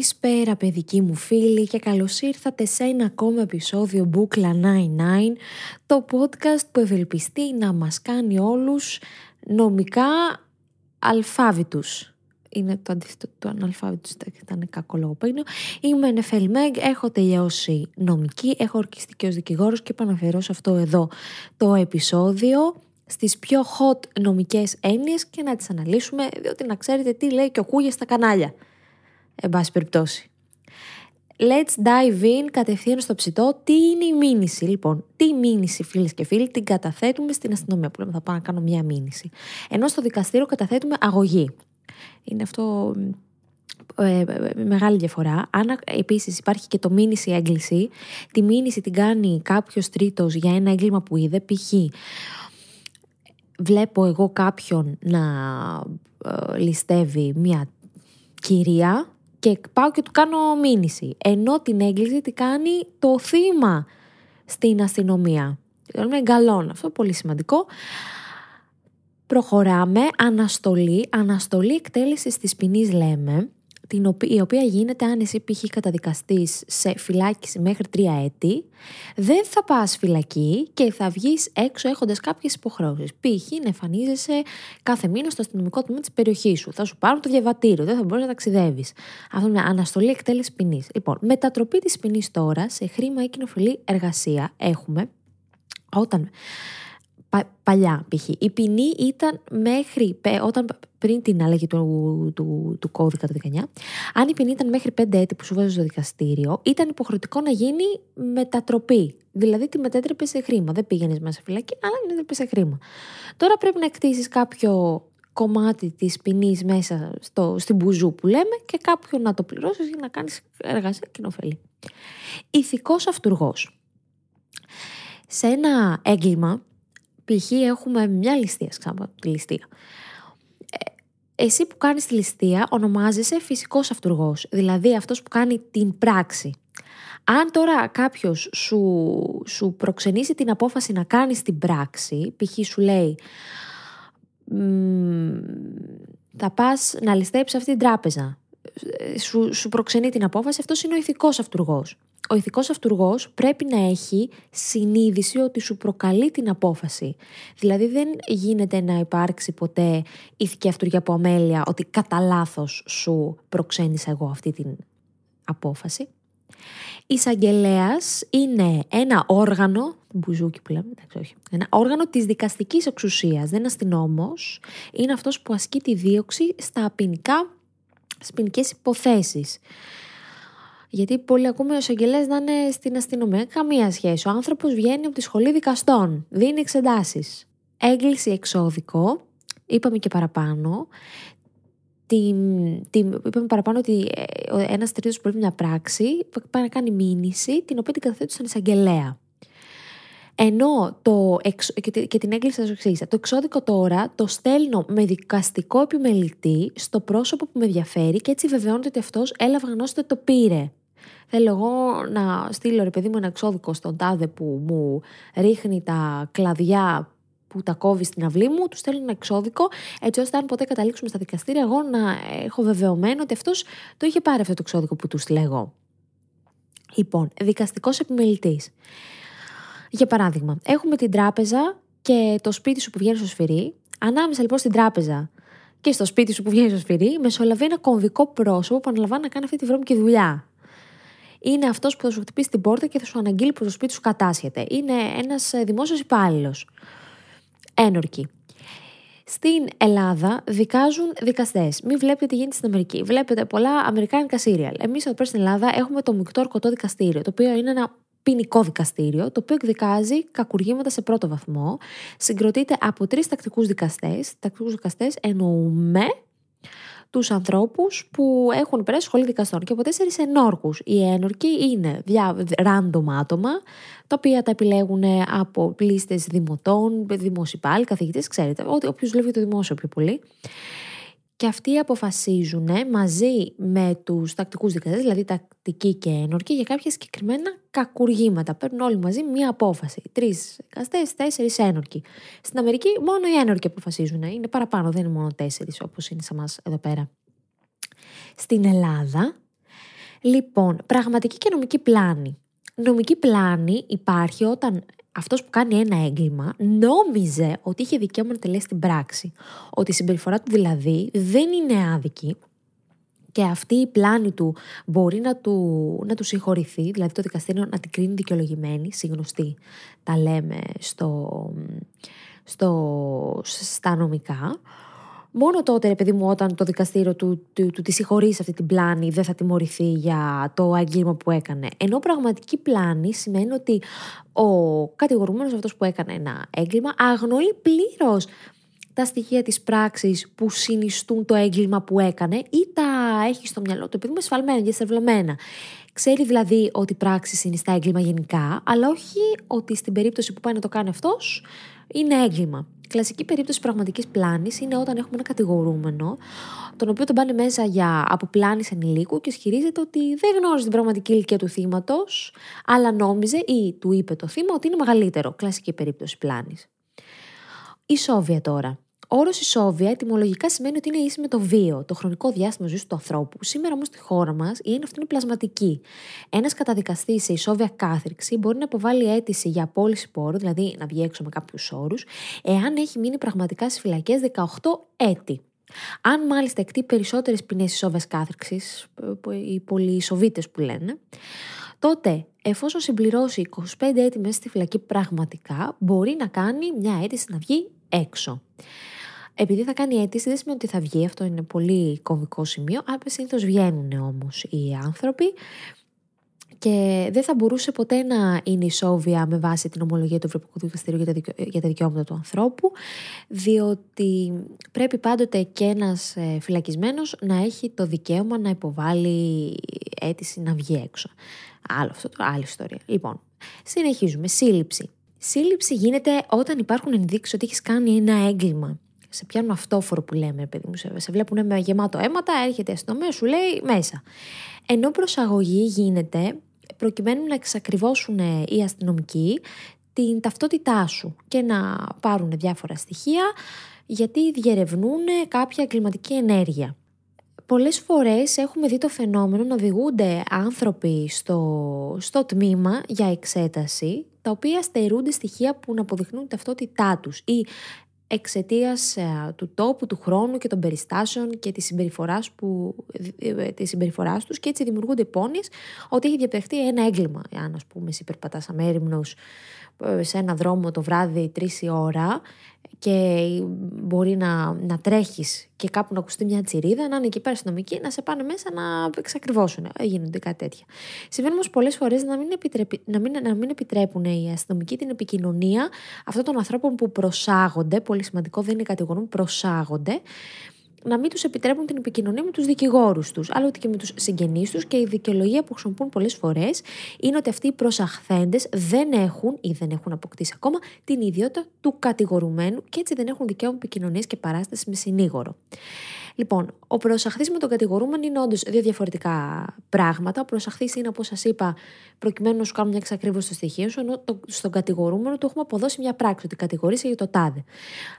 Καλησπέρα παιδικοί μου φίλοι και καλώς ήρθατε σε ένα ακόμα επεισόδιο Μπούκλα 99, το podcast που ευελπιστεί να μας κάνει όλους νομικά αλφάβητους. Είναι το αντίθετο του αναλφάβητους, ήταν κακό λογοπαίγνιο. Είμαι Νεφέλ Μέγ, έχω τελειώσει νομική, έχω ορκιστεί και ως δικηγόρος και επαναφέρω σε αυτό εδώ το επεισόδιο στις πιο hot νομικές έννοιες και να τις αναλύσουμε, διότι να ξέρετε τι λέει και ο Κούγιας στα κανάλια εν πάση περιπτώσει. Let's dive in κατευθείαν στο ψητό. Τι είναι η μήνυση, λοιπόν; Τι μήνυση, φίλες και φίλοι, την καταθέτουμε στην αστυνομία. Που λέμε, θα πάω να κάνω μια μήνυση. Ενώ στο δικαστήριο καταθέτουμε αγωγή. Είναι αυτό ε, ε, ε μεγάλη διαφορά. Αν επίσης υπάρχει και το μήνυση έγκληση, τη μήνυση την κάνει κάποιος τρίτος για ένα έγκλημα που είδε, π.χ. βλέπω εγώ κάποιον να ε, ληστεύει μια κυρία και πάω και του κάνω μήνυση. Ενώ την έγκληση τι κάνει το θύμα στην αστυνομία. Το λέμε εγκαλών. Αυτό πολύ σημαντικό. Προχωράμε. Αναστολή. Αναστολή εκτέλεσης της ποινής λέμε την οποία, η οποία γίνεται αν εσύ π.χ. καταδικαστείς σε φυλάκιση μέχρι τρία έτη, δεν θα πας φυλακή και θα βγεις έξω έχοντας κάποιες υποχρεώσεις. Π.χ. να εμφανίζεσαι κάθε μήνα στο αστυνομικό τμήμα της περιοχής σου. Θα σου πάρουν το διαβατήριο, δεν θα μπορείς να ταξιδεύεις. Αυτό είναι αναστολή εκτέλεσης ποινής. Λοιπόν, μετατροπή της ποινής τώρα σε χρήμα ή κοινοφιλή εργασία έχουμε όταν παλιά π.χ. Η ποινή ήταν μέχρι, όταν πριν την αλλαγή του, του, του κώδικα του 19, αν η ποινή ήταν μέχρι 5 έτη που σου βάζεις στο δικαστήριο, ήταν υποχρεωτικό να γίνει μετατροπή. Δηλαδή τη μετέτρεπε σε χρήμα. Δεν πήγαινες μέσα σε φυλακή, αλλά μετέτρεπε σε χρήμα. Τώρα πρέπει να κτίσει κάποιο κομμάτι της ποινής μέσα στο, στην μπουζού που λέμε και κάποιο να το πληρώσεις για να κάνεις εργασία κοινοφελή. Ηθικός αυτούργος. Σε ένα έγκλημα π.χ. έχουμε μια ληστεία, ξανά τη ληστεία. Ε, εσύ που κάνεις τη ληστεία ονομάζεσαι φυσικός αυτούργος, δηλαδή αυτός που κάνει την πράξη. Αν τώρα κάποιος σου, σου προξενήσει την απόφαση να κάνεις την πράξη, π.χ. σου λέει θα πας να ληστέψεις αυτή την τράπεζα, ε, σου, σου προξενεί την απόφαση, αυτός είναι ο ηθικός αυτούργος ο ηθικός αυτούργος πρέπει να έχει συνείδηση ότι σου προκαλεί την απόφαση. Δηλαδή δεν γίνεται να υπάρξει ποτέ ηθική αυτούργια από αμέλεια ότι κατά λάθος σου προξένησα εγώ αυτή την απόφαση. Η εισαγγελέας είναι ένα όργανο, μπουζούκι που λέμε, εντάξει όχι, ένα όργανο της δικαστικής εξουσίας, δεν είναι αστυνόμος, είναι αυτός που ασκεί τη δίωξη στα ποινικά, στις ποινικές υποθέσεις. Γιατί πολλοί ακούμε ο εισαγγελέα να είναι στην αστυνομία. Καμία σχέση. Ο άνθρωπος βγαίνει από τη σχολή δικαστών. Δίνει εξετάσεις. Έγκληση εξώδικο. Είπαμε και παραπάνω. Την, την, είπαμε παραπάνω ότι ε, ένας τρίτος που πρέπει μια πράξη πάει να κάνει μήνυση, την οποία την καταθέτει στον εισαγγελέα. Ενώ το και την έγκληση θα σου Το εξώδικο τώρα το στέλνω με δικαστικό επιμελητή στο πρόσωπο που με ενδιαφέρει και έτσι βεβαιώνεται ότι αυτός έλαβε γνώση ότι το πήρε. Θέλω εγώ να στείλω ρε παιδί μου ένα εξώδικο στον τάδε που μου ρίχνει τα κλαδιά που τα κόβει στην αυλή μου, του στέλνω ένα εξώδικο, έτσι ώστε αν ποτέ καταλήξουμε στα δικαστήρια, εγώ να έχω βεβαιωμένο ότι αυτός το είχε πάρει αυτό το εξώδικο που του λέγω. Λοιπόν, δικαστικός επιμελητής. Για παράδειγμα, έχουμε την τράπεζα και το σπίτι σου που βγαίνει στο σφυρί. Ανάμεσα λοιπόν στην τράπεζα και στο σπίτι σου που βγαίνει στο σφυρί, μεσολαβεί ένα κομβικό πρόσωπο που αναλαμβάνει να κάνει αυτή τη βρώμικη δουλειά είναι αυτός που θα σου χτυπήσει την πόρτα και θα σου αναγγείλει πως το σπίτι σου κατάσχεται. Είναι ένας ε, δημόσιος υπάλληλος. Ένορκη. Στην Ελλάδα δικάζουν δικαστές. Μην βλέπετε τι γίνεται στην Αμερική. Βλέπετε πολλά αμερικάνικα σύριαλ. Εμείς εδώ στην Ελλάδα έχουμε το Μικτό Ορκωτό Δικαστήριο, το οποίο είναι ένα ποινικό δικαστήριο, το οποίο εκδικάζει κακουργήματα σε πρώτο βαθμό. Συγκροτείται από τρεις τακτικούς δικαστές. Τακτικούς δικαστές εννοούμε τους ανθρώπους που έχουν περάσει σχολή δικαστών και από τέσσερις ενόρκους. Οι ένορκοι είναι δια, random άτομα, τα οποία τα επιλέγουν από λίστες δημοτών, δημοσιπάλ, καθηγητές, ξέρετε, όποιος δουλεύει το δημόσιο πιο πολύ. Και αυτοί αποφασίζουν μαζί με τους τακτικούς δικαστές, δηλαδή τακτικοί και ένορκοι, για κάποια συγκεκριμένα κακουργήματα. Παίρνουν όλοι μαζί μία απόφαση. Τρεις δικαστές, τέσσερις ένορκοι. Στην Αμερική μόνο οι ένορκοι αποφασίζουν. Είναι παραπάνω, δεν είναι μόνο τέσσερις όπως είναι σε εμάς εδώ πέρα. Στην Ελλάδα Λοιπόν, πραγματική και νομική πλάνη. Νομική πλάνη υπάρχει όταν αυτός που κάνει ένα έγκλημα νόμιζε ότι είχε δικαίωμα να τελέσει την πράξη. Ότι η συμπεριφορά του δηλαδή δεν είναι άδικη και αυτή η πλάνη του μπορεί να του, να του συγχωρηθεί, δηλαδή το δικαστήριο να την κρίνει δικαιολογημένη, συγνωστή τα λέμε στο, στο, στα νομικά. Μόνο τότε, ρε παιδί μου, όταν το δικαστήριο του, του, του, τη συγχωρείς αυτή την πλάνη, δεν θα τιμωρηθεί για το έγκλημα που έκανε. Ενώ πραγματική πλάνη σημαίνει ότι ο κατηγορούμενος αυτός που έκανε ένα έγκλημα αγνοεί πλήρως τα στοιχεία της πράξης που συνιστούν το έγκλημα που έκανε ή τα έχει στο μυαλό του, επειδή είναι σφαλμένα και στερβλωμένα. Ξέρει δηλαδή ότι η πράξη συνιστά έγκλημα γενικά, αλλά όχι ότι στην περίπτωση που πάει να το κάνει αυτός είναι έγκλημα. Κλασική περίπτωση πραγματικής πλάνης είναι όταν έχουμε ένα κατηγορούμενο, τον οποίο τον πάνε μέσα για αποπλάνηση ενηλίκου και ισχυρίζεται ότι δεν γνώριζε την πραγματική ηλικία του θύματος, αλλά νόμιζε ή του είπε το θύμα ότι είναι μεγαλύτερο. Κλασική περίπτωση πλάνης. Η Σόβια τώρα. Ο όρος ισόβια ετοιμολογικά σημαίνει ότι είναι ίση με το βίο, το χρονικό διάστημα ζωής του ανθρώπου. Σήμερα όμως στη χώρα μας η έννοια αυτή είναι πλασματική. Ένας καταδικαστής σε ισόβια κάθριξη μπορεί να υποβάλει αίτηση για απόλυση πόρου, δηλαδή να βγει έξω με κάποιους όρους, εάν έχει μείνει πραγματικά στις φυλακές 18 έτη. Αν μάλιστα εκτεί περισσότερες ποινές ισόβιας κάθριξη, οι πολυισοβίτες που λένε, τότε εφόσον συμπληρώσει 25 έτη μέσα στη φυλακή πραγματικά, μπορεί να κάνει μια αίτηση να βγει έξω. Επειδή θα κάνει αίτηση, δεν σημαίνει ότι θα βγει. Αυτό είναι πολύ κομβικό σημείο. Άπε συνήθως βγαίνουν όμως οι άνθρωποι και δεν θα μπορούσε ποτέ να είναι ισόβια με βάση την ομολογία του Ευρωπαϊκού Δικαστηρίου για τα, δικαιώματα του ανθρώπου, διότι πρέπει πάντοτε και ένας ε, φυλακισμένος να έχει το δικαίωμα να υποβάλει αίτηση να βγει έξω. Άλλο αυτό, άλλη ιστορία. Λοιπόν, συνεχίζουμε. Σύλληψη. Σύλληψη γίνεται όταν υπάρχουν ενδείξεις ότι έχεις κάνει ένα έγκλημα σε πιάνουν αυτόφορο που λέμε, παιδί μου, σε βλέπουν με γεμάτο αίματα, έρχεται η αστυνομία, σου λέει μέσα. Ενώ προσαγωγή γίνεται προκειμένου να εξακριβώσουν οι αστυνομικοί την ταυτότητά σου και να πάρουν διάφορα στοιχεία γιατί διερευνούν κάποια κλιματική ενέργεια. Πολλές φορές έχουμε δει το φαινόμενο να οδηγούνται άνθρωποι στο, στο τμήμα για εξέταση τα οποία στερούνται στοιχεία που να αποδειχνούν ταυτότητά τους ή εξαιτίας ε, του τόπου, του χρόνου και των περιστάσεων και της συμπεριφοράς, που, ε, της συμπεριφοράς τους και έτσι δημιουργούνται πόνοι ότι έχει διαπεχτεί ένα έγκλημα. Αν ας πούμε εσύ περπατάς αμέριμνος ε, σε ένα δρόμο το βράδυ τρεις η ώρα και μπορεί να, να τρέχεις και κάπου να ακουστεί μια τσιρίδα, να είναι εκεί πέρα αστυνομικοί, να σε πάνε μέσα να εξακριβώσουν. Γίνονται κάτι τέτοια. Συμβαίνει όμως πολλές φορές να, μην να, μην, να μην επιτρέπουν οι αστυνομικοί την επικοινωνία αυτών των ανθρώπων που προσάγονται. Πολύ σημαντικό, δεν είναι κατηγορούν, προσάγονται να μην τους επιτρέπουν την επικοινωνία με τους δικηγόρους τους, αλλά ότι και με τους συγγενείς τους και η δικαιολογία που χρησιμοποιούν πολλές φορές είναι ότι αυτοί οι προσαχθέντε δεν έχουν ή δεν έχουν αποκτήσει ακόμα την ιδιότητα του κατηγορουμένου και έτσι δεν έχουν δικαίωμα επικοινωνίας και παράσταση με συνήγορο. Λοιπόν, ο προσαχθής με τον κατηγορούμενο είναι όντως δύο διαφορετικά πράγματα. Ο προσαχθής είναι, όπως σας είπα, προκειμένου να σου κάνουν μια εξακρίβωση στο στοιχείο σου, ενώ το, στον κατηγορούμενο του έχουμε αποδώσει μια πράξη, ότι κατηγορήσει για το τάδε.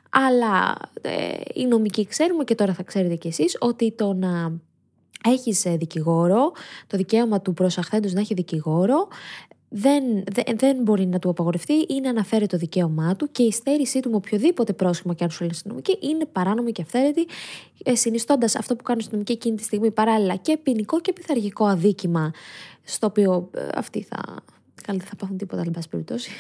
Αλλά ε, οι νομικοί ξέρουμε και τώρα θα ξέρετε κι εσείς ότι το να έχεις ε, δικηγόρο, το δικαίωμα του προσαχθέντος να έχει δικηγόρο, δεν, δεν, δεν μπορεί να του απαγορευτεί ή να αναφέρει το δικαίωμά του και η στέρησή του με οποιοδήποτε πρόσχημα και αν σου αστυνομική είναι παράνομη και αυθαίρετη, ε, συνιστώντας αυτό που κάνει η αστυνομική εκείνη τη στιγμή παράλληλα και ποινικό και πειθαρχικό αδίκημα, στο οποίο ε, αυτοί θα. Καλά, δεν θα πάθουν τίποτα, εν πάση περιπτώσει.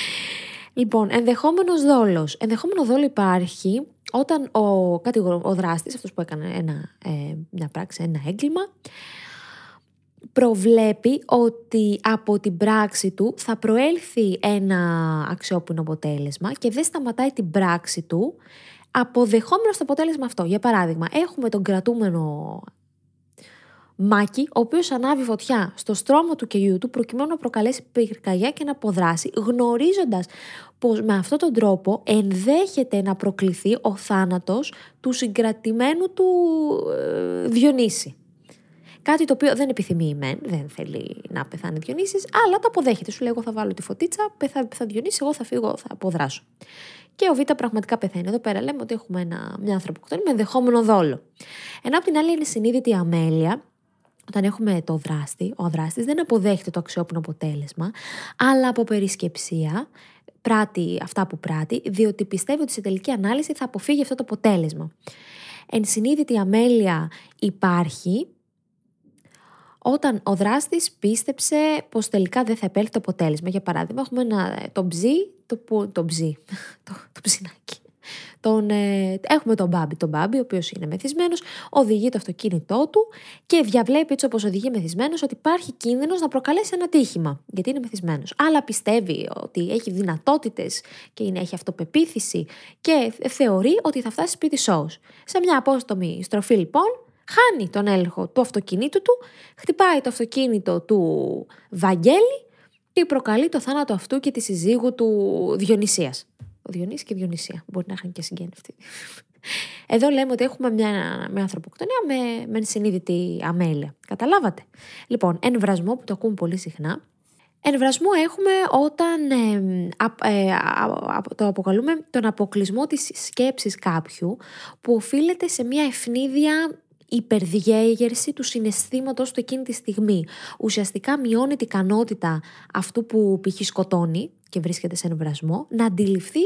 λοιπόν, ενδεχόμενος δόλος. Ενδεχόμενο δόλο υπάρχει όταν ο, κατηγορο, ο δράστης, αυτός που έκανε ένα, ε, μια πράξη, ένα έγκλημα, προβλέπει ότι από την πράξη του θα προέλθει ένα αξιόπινο αποτέλεσμα και δεν σταματάει την πράξη του αποδεχόμενος το αποτέλεσμα αυτό. Για παράδειγμα, έχουμε τον κρατούμενο Μάκη, ο οποίος ανάβει φωτιά στο στρώμα του κελιού του προκειμένου να προκαλέσει πυρκαγιά και να αποδράσει, γνωρίζοντας πως με αυτόν τον τρόπο ενδέχεται να προκληθεί ο θάνατος του συγκρατημένου του ε, Διονύση. Κάτι το οποίο δεν επιθυμεί η μεν, δεν θέλει να πεθάνει Διονύσης, αλλά το αποδέχεται. Σου λέει: Εγώ θα βάλω τη φωτίτσα, θα, θα Διονύσει, εγώ θα φύγω, θα αποδράσω. Και ο Β πραγματικά πεθαίνει. Εδώ πέρα λέμε ότι έχουμε ένα, μια ανθρωποκτονία με ενδεχόμενο δόλο. Ενώ από την άλλη είναι συνείδητη αμέλεια, όταν έχουμε το δράστη, ο δράστης δεν αποδέχεται το αξιόπινο αποτέλεσμα, αλλά από περισκεψία πράττει αυτά που πράττει, διότι πιστεύει ότι σε τελική ανάλυση θα αποφύγει αυτό το αποτέλεσμα. Ενσυνείδητη αμέλεια υπάρχει όταν ο δράστης πίστεψε πως τελικά δεν θα επέλθει το αποτέλεσμα. Για παράδειγμα, έχουμε ένα, το ψι, το, το ψι, το, το ψινάκι. Τον, ε, έχουμε τον Μπάμπι. Τον Μπάμπι, ο οποίος είναι μεθυσμένος, οδηγεί το αυτοκίνητό του και διαβλέπει έτσι όπως οδηγεί μεθυσμένος ότι υπάρχει κίνδυνος να προκαλέσει ένα τύχημα. Γιατί είναι μεθυσμένος. Αλλά πιστεύει ότι έχει δυνατότητες και είναι, έχει αυτοπεποίθηση και θεωρεί ότι θα φτάσει σπίτι σώου. Σε μια απόστομη στροφή λοιπόν, χάνει τον έλεγχο του αυτοκινήτου του, χτυπάει το αυτοκίνητο του Βαγγέλη και προκαλεί το θάνατο αυτού και τη συζύγου του Διονυσίας. Ο Διονύσης και η Διονυσία. Μπορεί να είχαν και συγγένευτεί. Εδώ λέμε ότι έχουμε μια, μια ανθρωποκτονία με, με συνείδητη αμέλεια. Καταλάβατε; Λοιπόν, εμβρασμό που το ακούμε πολύ συχνά. Εμβρασμό έχουμε όταν ε, το αποκαλούμε τον αποκλεισμό της σκέψης κάποιου που οφείλεται σε μια ευνίδια υπερδιέγερση του συναισθήματος του εκείνη τη στιγμή. Ουσιαστικά μειώνει την ικανότητα αυτού που π.χ. σκοτώνει και βρίσκεται σε εμβρασμό να αντιληφθεί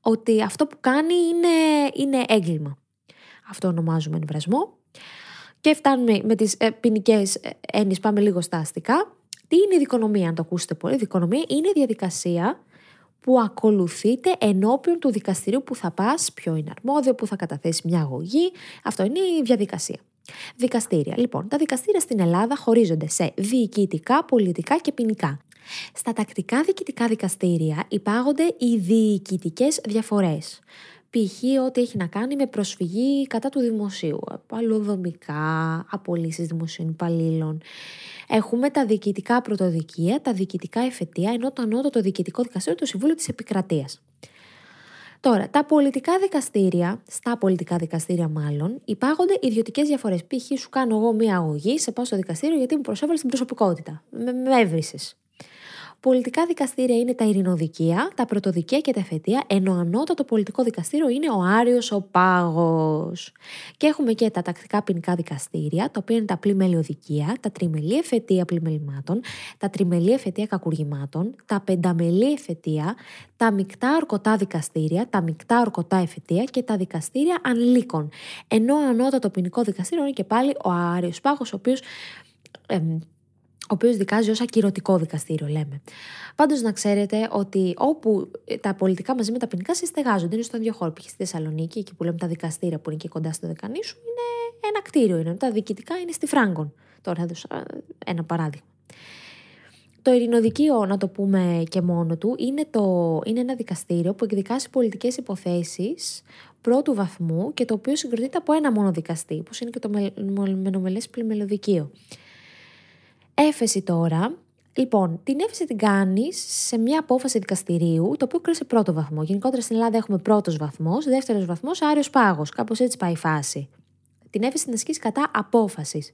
ότι αυτό που κάνει είναι, είναι έγκλημα. Αυτό ονομάζουμε εμβρασμό. Και φτάνουμε με τις ε, ποινικές ε, έννοιες, πάμε λίγο στα αστικά. Τι είναι η δικονομία, αν το ακούσετε πολύ. Η δικονομία είναι η διαδικασία που ακολουθείται ενώπιον του δικαστηρίου που θα πας, ποιο είναι αρμόδιο, που θα καταθέσει μια αγωγή. Αυτό είναι η διαδικασία. Δικαστήρια. Λοιπόν, τα δικαστήρια στην Ελλάδα χωρίζονται σε διοικητικά, πολιτικά και ποινικά. Στα τακτικά διοικητικά δικαστήρια υπάγονται οι διοικητικές διαφορές. Π.χ. ό,τι έχει να κάνει με προσφυγή κατά του δημοσίου, παλαιοδομικά, απολύσεις δημοσίων υπαλλήλων. Έχουμε τα διοικητικά πρωτοδικεία, τα διοικητικά εφετεία, ενώ το ανώτατο διοικητικό δικαστήριο το Συμβούλιο της Επικρατείας. Τώρα, τα πολιτικά δικαστήρια, στα πολιτικά δικαστήρια μάλλον, υπάγονται ιδιωτικές διαφορές. Π.χ. σου κάνω εγώ μία αγωγή, σε πάω στο δικαστήριο γιατί μου προσέβαλες την προσωπικότητα. Με, με έβρισες. Πολιτικά δικαστήρια είναι τα ειρηνοδικεία, τα πρωτοδικεία και τα εφετεία, ενώ ανώτατο πολιτικό δικαστήριο είναι ο Άριος ο Πάγος. Και έχουμε και τα τακτικά ποινικά δικαστήρια, τα οποία είναι τα πλημελιοδικεία, τα τριμελή εφετεία πλημελημάτων, τα τριμελή εφετεία κακουργημάτων, τα πενταμελή εφετεία, τα μεικτά ορκωτά δικαστήρια, τα μεικτά ορκωτά εφετεία και τα δικαστήρια ανηλίκων. Ενώ ανώτατο ποινικό δικαστήριο είναι και πάλι ο Άριος Πάγος, ο οποίος ο οποίος δικάζει ως ακυρωτικό δικαστήριο, λέμε. Πάντως, να ξέρετε ότι όπου τα πολιτικά μαζί με τα ποινικά συστεγάζονται, είναι στον ίδιο χώρο. Π.χ. στη Θεσσαλονίκη, εκεί που λέμε τα δικαστήρια που είναι και κοντά στο δεκανή σου, είναι ένα κτίριο. Είναι. Τα διοικητικά είναι στη Φράγκον. Τώρα θα δώσω ένα παράδειγμα. Το ειρηνοδικείο, να το πούμε και μόνο του, είναι, το, είναι ένα δικαστήριο που εκδικάσει πολιτικές υποθέσεις πρώτου βαθμού και το οποίο συγκροτείται από ένα μόνο δικαστή, που είναι και το μενομελές πλημελοδικείο. Έφεση τώρα. Λοιπόν, την έφεση την κάνεις σε μια απόφαση δικαστηρίου, το οποίο κρίνει πρώτο βαθμό. Γενικότερα στην Ελλάδα έχουμε πρώτος βαθμός, δεύτερος βαθμός, άριος πάγος. Κάπως έτσι πάει η φάση. Την έφεση την ασκεί κατά απόφασης.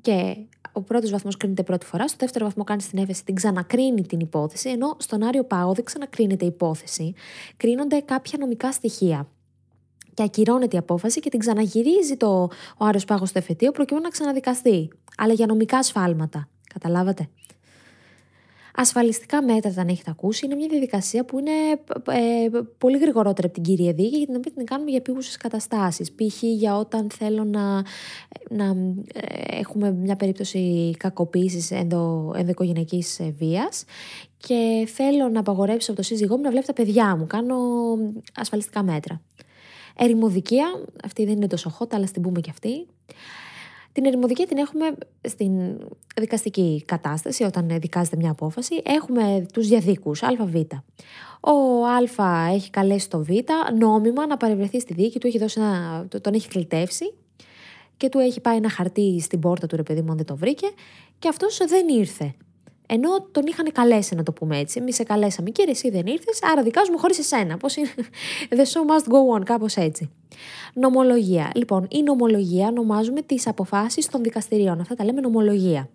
Και ο πρώτος βαθμός κρίνεται πρώτη φορά, στο δεύτερο βαθμό κάνει την έφεση, την ξανακρίνει την υπόθεση, ενώ στον Άριο Πάγο δεν ξανακρίνεται η υπόθεση. Κρίνονται κάποια νομικά στοιχεία. Και ακυρώνεται η απόφαση και την ξαναγυρίζει το, ο Άριος Πάγος στο εφετείο προκειμένου να ξαναδικαστεί. Αλλά για νομικά σφάλματα. Καταλάβατε. Ασφαλιστικά μέτρα, αν έχετε ακούσει, είναι μια διαδικασία που είναι ε, πολύ γρηγορότερη από την κυρία δίκη, γιατί την οποία την κάνουμε για επίγουσες καταστάσεις. Π.χ. για όταν θέλω να, να ε, έχουμε μια περίπτωση κακοποίησης ενδο, ενδοοικογενειακής βίας και θέλω να απαγορέψω από το σύζυγό μου να βλέπει τα παιδιά μου. Κάνω ασφαλιστικά μέτρα. Ερημοδικία, αυτή δεν είναι τόσο hot, αλλά στην πούμε και αυτή. Την ερημοδικία την έχουμε στην δικαστική κατάσταση, όταν δικάζεται μια απόφαση. Έχουμε τους διαδίκους, ΑΒ. Ο Α έχει καλέσει το Β νόμιμα να παρευρεθεί στη δίκη, του έχει δώσει ένα, τον έχει κλητεύσει και του έχει πάει ένα χαρτί στην πόρτα του ρε παιδί μου αν δεν το βρήκε και αυτός δεν ήρθε. Ενώ τον είχαν καλέσει, να το πούμε έτσι. Εμείς σε καλέσαμε και εσύ δεν ήρθες, άρα δικάζουμε χωρίς εσένα. Πώς είναι; The show must go on, κάπως έτσι. Νομολογία. Λοιπόν, η νομολογία ονομάζουμε τις αποφάσεις των δικαστηρίων. Αυτά τα λέμε νομολογία.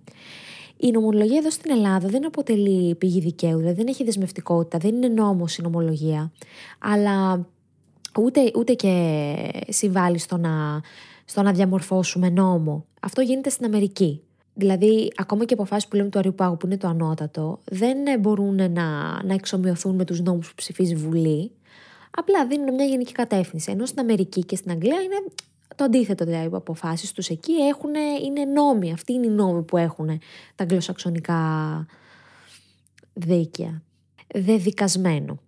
Η νομολογία εδώ στην Ελλάδα δεν αποτελεί πηγή δικαίου, δηλαδή δεν έχει δεσμευτικότητα, δεν είναι νόμος η νομολογία, αλλά ούτε, ούτε και συμβάλλει στο να, στο να διαμορφώσουμε νόμο. Αυτό γίνεται στην Αμερική. Δηλαδή, ακόμα και αποφάσεις που λέμε του Αριουπάγου, που είναι το ανώτατο, δεν μπορούν να, να εξομοιωθούν με τους νόμους που ψηφίζει η Βουλή. Απλά δίνουν μια γενική κατεύθυνση. Ενώ στην Αμερική και στην Αγγλία είναι το αντίθετο δηλαδή από αποφάσεις τους εκεί έχουν, είναι νόμοι. Αυτοί είναι οι νόμοι που έχουν τα αγγλοσαξονικά δίκαια. Δεδικασμένο.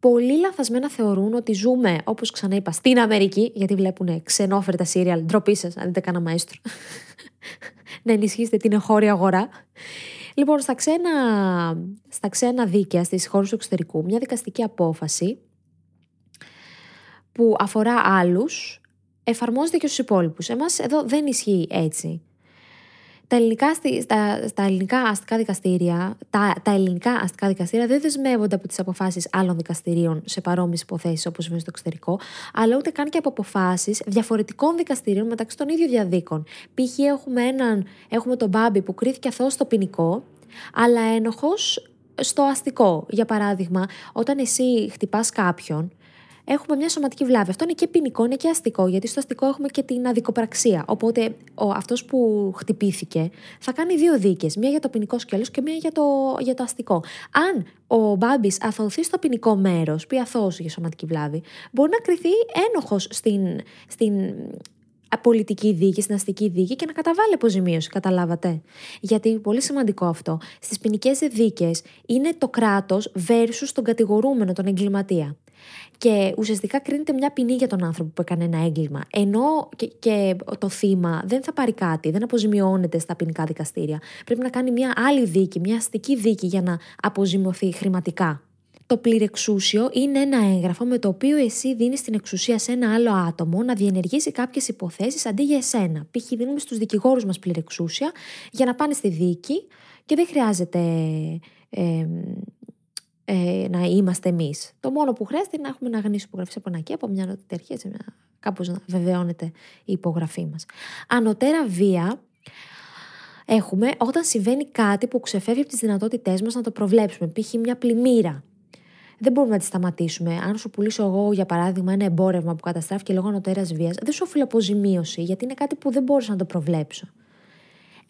Πολλοί λαθασμένα θεωρούν ότι ζούμε, όπως ξαναείπα, στην Αμερική, γιατί βλέπουν ξενόφερτα σύριαλ. Ντροπή σας, αν δείτε κανένα μαέστρο. να ενισχύσετε την εγχώρια αγορά. Λοιπόν, στα ξένα, στα ξένα δίκαια, στις χώρες του εξωτερικού, μια δικαστική απόφαση που αφορά άλλους, εφαρμόζεται και στους υπόλοιπους. Εμάς εδώ δεν ισχύει έτσι. Τα ελληνικά, στα, στα ελληνικά αστικά δικαστήρια, τα, τα ελληνικά αστικά δικαστήρια δεν δεσμεύονται από τις αποφάσεις άλλων δικαστηρίων σε παρόμοιες υποθέσεις όπως συμβαίνει στο εξωτερικό, αλλά ούτε καν και από αποφάσεις διαφορετικών δικαστηρίων μεταξύ των ίδιων διαδίκων. Π.χ. έχουμε, έναν, έχουμε τον Μπάμπη που κρίθηκε αθώος στο ποινικό, αλλά ένοχος στο αστικό. Για παράδειγμα, όταν εσύ χτυπάς κάποιον, έχουμε μια σωματική βλάβη. Αυτό είναι και ποινικό, είναι και αστικό, γιατί στο αστικό έχουμε και την αδικοπραξία. Οπότε αυτός που χτυπήθηκε θα κάνει δύο δίκες. Μία για το ποινικό σκέλος και μία για το, για το αστικό. Αν ο Μπάμπης αθωωθεί στο ποινικό μέρος, πει αθώο για σωματική βλάβη, μπορεί να κρυθεί ένοχος στην, στην πολιτική δίκη, στην αστική δίκη και να καταβάλει αποζημίωση. Καταλάβατε; Γιατί πολύ σημαντικό αυτό. Στις ποινικές δίκες είναι το κράτος versus τον κατηγορούμενο, τον εγκληματία. Και ουσιαστικά κρίνεται μια ποινή για τον άνθρωπο που έκανε ένα έγκλημα. Ενώ και, και το θύμα δεν θα πάρει κάτι, δεν αποζημιώνεται στα ποινικά δικαστήρια. Πρέπει να κάνει μια άλλη δίκη, μια αστική δίκη για να αποζημιωθεί χρηματικά. Το πληρεξούσιο είναι ένα έγγραφο με το οποίο εσύ δίνεις την εξουσία σε ένα άλλο άτομο να διενεργήσει κάποιες υποθέσεις αντί για εσένα. Π.χ. δίνουμε στους δικηγόρους μας πληρεξούσια για να πάνε στη δίκη και δεν χρειάζεται ε, ε, να είμαστε εμείς. Το μόνο που χρειάζεται είναι να έχουμε να γνήσιο υπογραφή από ένα και από μια νοτική έτσι κάπως να βεβαιώνεται η υπογραφή μας. Ανωτέρα βία έχουμε όταν συμβαίνει κάτι που ξεφεύγει από τις δυνατότητές μας να το προβλέψουμε. Π.χ. μια πλημμύρα. Δεν μπορούμε να τη σταματήσουμε. Αν σου πουλήσω εγώ, για παράδειγμα, ένα εμπόρευμα που καταστράφηκε λόγω ανωτέρας βίας, δεν σου οφείλω αποζημίωση, γιατί είναι κάτι που δεν μπορούσα να το προβλέψω.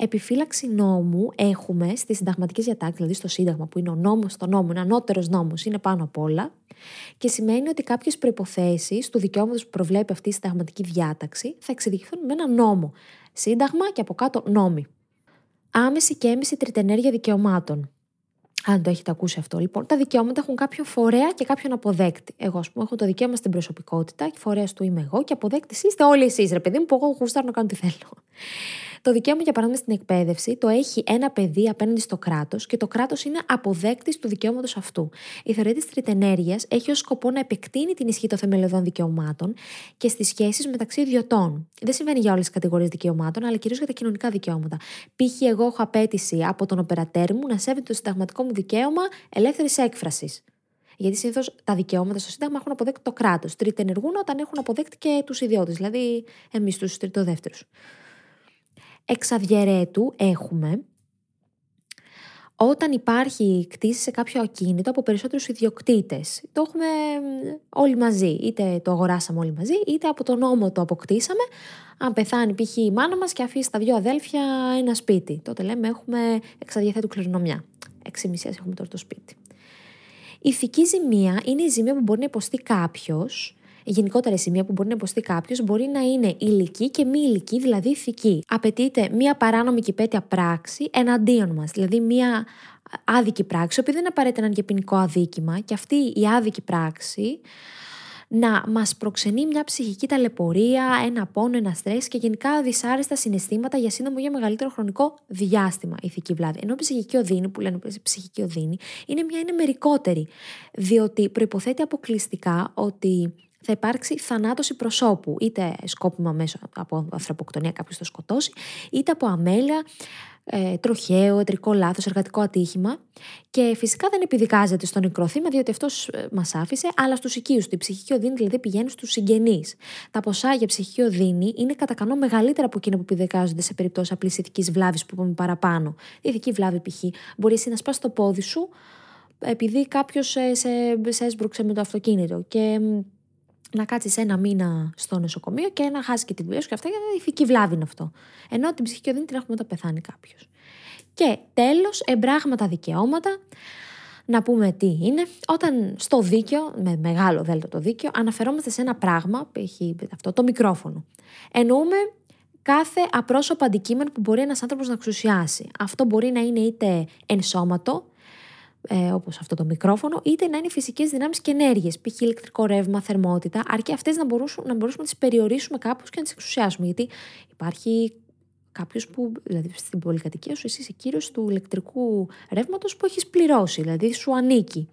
Επιφύλαξη νόμου έχουμε στις συνταγματικές διατάξεις, δηλαδή στο Σύνταγμα, που είναι ο νόμος το νόμο, είναι ανώτερος νόμος, είναι πάνω απ' όλα. Και σημαίνει ότι κάποιες προποθέσει του δικαιώματος που προβλέπει αυτή η συνταγματική διάταξη θα εξειδικευθούν με ένα νόμο. Σύνταγμα και από κάτω νόμοι. Άμεση και έμεση τριτενέργεια δικαιωμάτων. Αν το έχετε ακούσει αυτό, λοιπόν, τα δικαιώματα έχουν κάποιο φορέα και κάποιον αποδέκτη. Εγώ, ας πούμε, έχω το δικαίωμα στην προσωπικότητα, και φορέας του είμαι εγώ και αποδέκτης είστε όλοι εσείς, ρε παιδί μου, που εγώ γουστάρω να κάνω τι θέλω. Το δικαίωμα, για παράδειγμα, στην εκπαίδευση το έχει ένα παιδί απέναντι στο κράτος και το κράτος είναι αποδέκτης του δικαιώματος αυτού. Η θεωρία τη τριτενέργεια έχει ως σκοπό να επεκτείνει την ισχύ των θεμελιωδών δικαιωμάτων και στις σχέσεις μεταξύ ιδιωτών. Δεν συμβαίνει για όλες τις κατηγορίες δικαιωμάτων, αλλά κυρίως για τα κοινωνικά δικαιώματα. Π.χ. εγώ έχω απέτηση από τον οπερατέρ μου να σέβεται το συνταγματικό μου δικαίωμα ελεύθερης έκφρασης. Γιατί συνήθως τα δικαιώματα στο Σύνταγμα έχουν αποδέκτη το κράτος. ενεργούν όταν έχουν αποδέκτη και τους ιδιώτες, δηλαδή εμείς τους τριτοδεύτερου εξαδιαιρέτου έχουμε όταν υπάρχει κτήση σε κάποιο ακίνητο από περισσότερους ιδιοκτήτες. Το έχουμε όλοι μαζί, είτε το αγοράσαμε όλοι μαζί, είτε από τον νόμο το αποκτήσαμε. Αν πεθάνει π.χ. η μάνα μας και αφήσει τα δυο αδέλφια ένα σπίτι. Τότε λέμε έχουμε εξαδιαθέτου κληρονομιά. Έξι μισές έχουμε τώρα το σπίτι. Η ηθική ζημία είναι η ζημία που μπορεί να υποστεί κάποιος γενικότερα σημεία που μπορεί να υποστεί κάποιος μπορεί να είναι υλική και μη υλική, δηλαδή ηθική. Απαιτείται μία παράνομη και πέτεια πράξη εναντίον μας, δηλαδή μία άδικη πράξη, η οποία δεν είναι απαραίτητα ένα και ποινικό αδίκημα, και αυτή η άδικη πράξη να μας προξενεί μια ψυχική ταλαιπωρία, ένα πόνο, ένα στρες και γενικά δυσάρεστα συναισθήματα για σύντομο ή για μεγαλύτερο χρονικό διάστημα ηθική βλάβη. Ενώ η ψυχική οδύνη, που λένε ψυχική οδύνη, είναι μια είναι μερικότερη, διότι προποθέτει αποκλειστικά ότι θα υπάρξει θανάτωση προσώπου, είτε σκόπιμα μέσω από ανθρωποκτονία κάποιος το σκοτώσει, είτε από αμέλεια, ε, τροχαίο, ετρικό λάθος, εργατικό ατύχημα και φυσικά δεν επιδικάζεται στο νεκρό θύμα διότι αυτός ε, μας άφησε, αλλά στους οικείους του. Η ψυχική οδύνη δηλαδή πηγαίνει στους συγγενείς. Τα ποσά για ψυχική οδύνη είναι κατά κανό μεγαλύτερα από εκείνα που επιδικάζονται σε περιπτώσεις απλής ηθικής βλάβης που είπαμε παραπάνω. Η ηθική βλάβη π.χ. μπορεί εσύ να σπάσει το πόδι σου επειδή κάποιος σε, σε, σε έσπρωξε με το αυτοκίνητο και να κάτσεις ένα μήνα στο νοσοκομείο και να χάσεις και την δουλειά σου και αυτά, γιατί ηθική βλάβη είναι αυτό. Ενώ την ψυχική οδύνη την έχουμε όταν πεθάνει κάποιος. Και τέλος, εμπράγματα δικαιώματα. Να πούμε τι είναι. Όταν στο δίκαιο, με μεγάλο δέλτα το δίκαιο, αναφερόμαστε σε ένα πράγμα, έχει αυτό το μικρόφωνο. Εννοούμε κάθε απρόσωπο αντικείμενο που μπορεί ένας άνθρωπος να εξουσιάσει. Αυτό μπορεί να είναι είτε ενσώματο, ε, όπως αυτό το μικρόφωνο, είτε να είναι φυσικές δυνάμεις και ενέργειες, π.χ. ηλεκτρικό ρεύμα, θερμότητα, αρκεί αυτές να, μπορούσουν, να μπορούσαμε να τις περιορίσουμε κάπως και να τις εξουσιάσουμε. Γιατί υπάρχει κάποιος που, δηλαδή στην πολυκατοικία σου, εσύ είσαι κύριος του ηλεκτρικού ρεύματος που έχεις πληρώσει, δηλαδή σου ανήκει.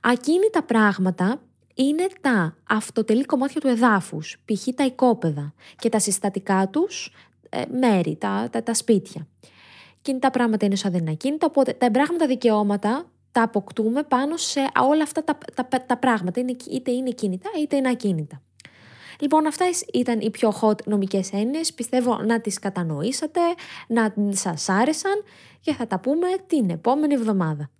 Ακίνητα πράγματα είναι τα αυτοτελή κομμάτια του εδάφους, π.χ. τα οικόπεδα και τα συστατικά τους ε, μέρη, τα, τα, τα σπίτια. Κινητά πράγματα είναι σαν δεν είναι ακίνητα, οπότε τα εμπράγματα δικαιώματα τα αποκτούμε πάνω σε όλα αυτά τα, τα, τα πράγματα, είτε είναι κινητά είτε είναι ακίνητα. Λοιπόν, αυτά ήταν οι πιο hot νομικές έννοιες. Πιστεύω να τις κατανοήσατε, να σας άρεσαν και θα τα πούμε την επόμενη εβδομάδα.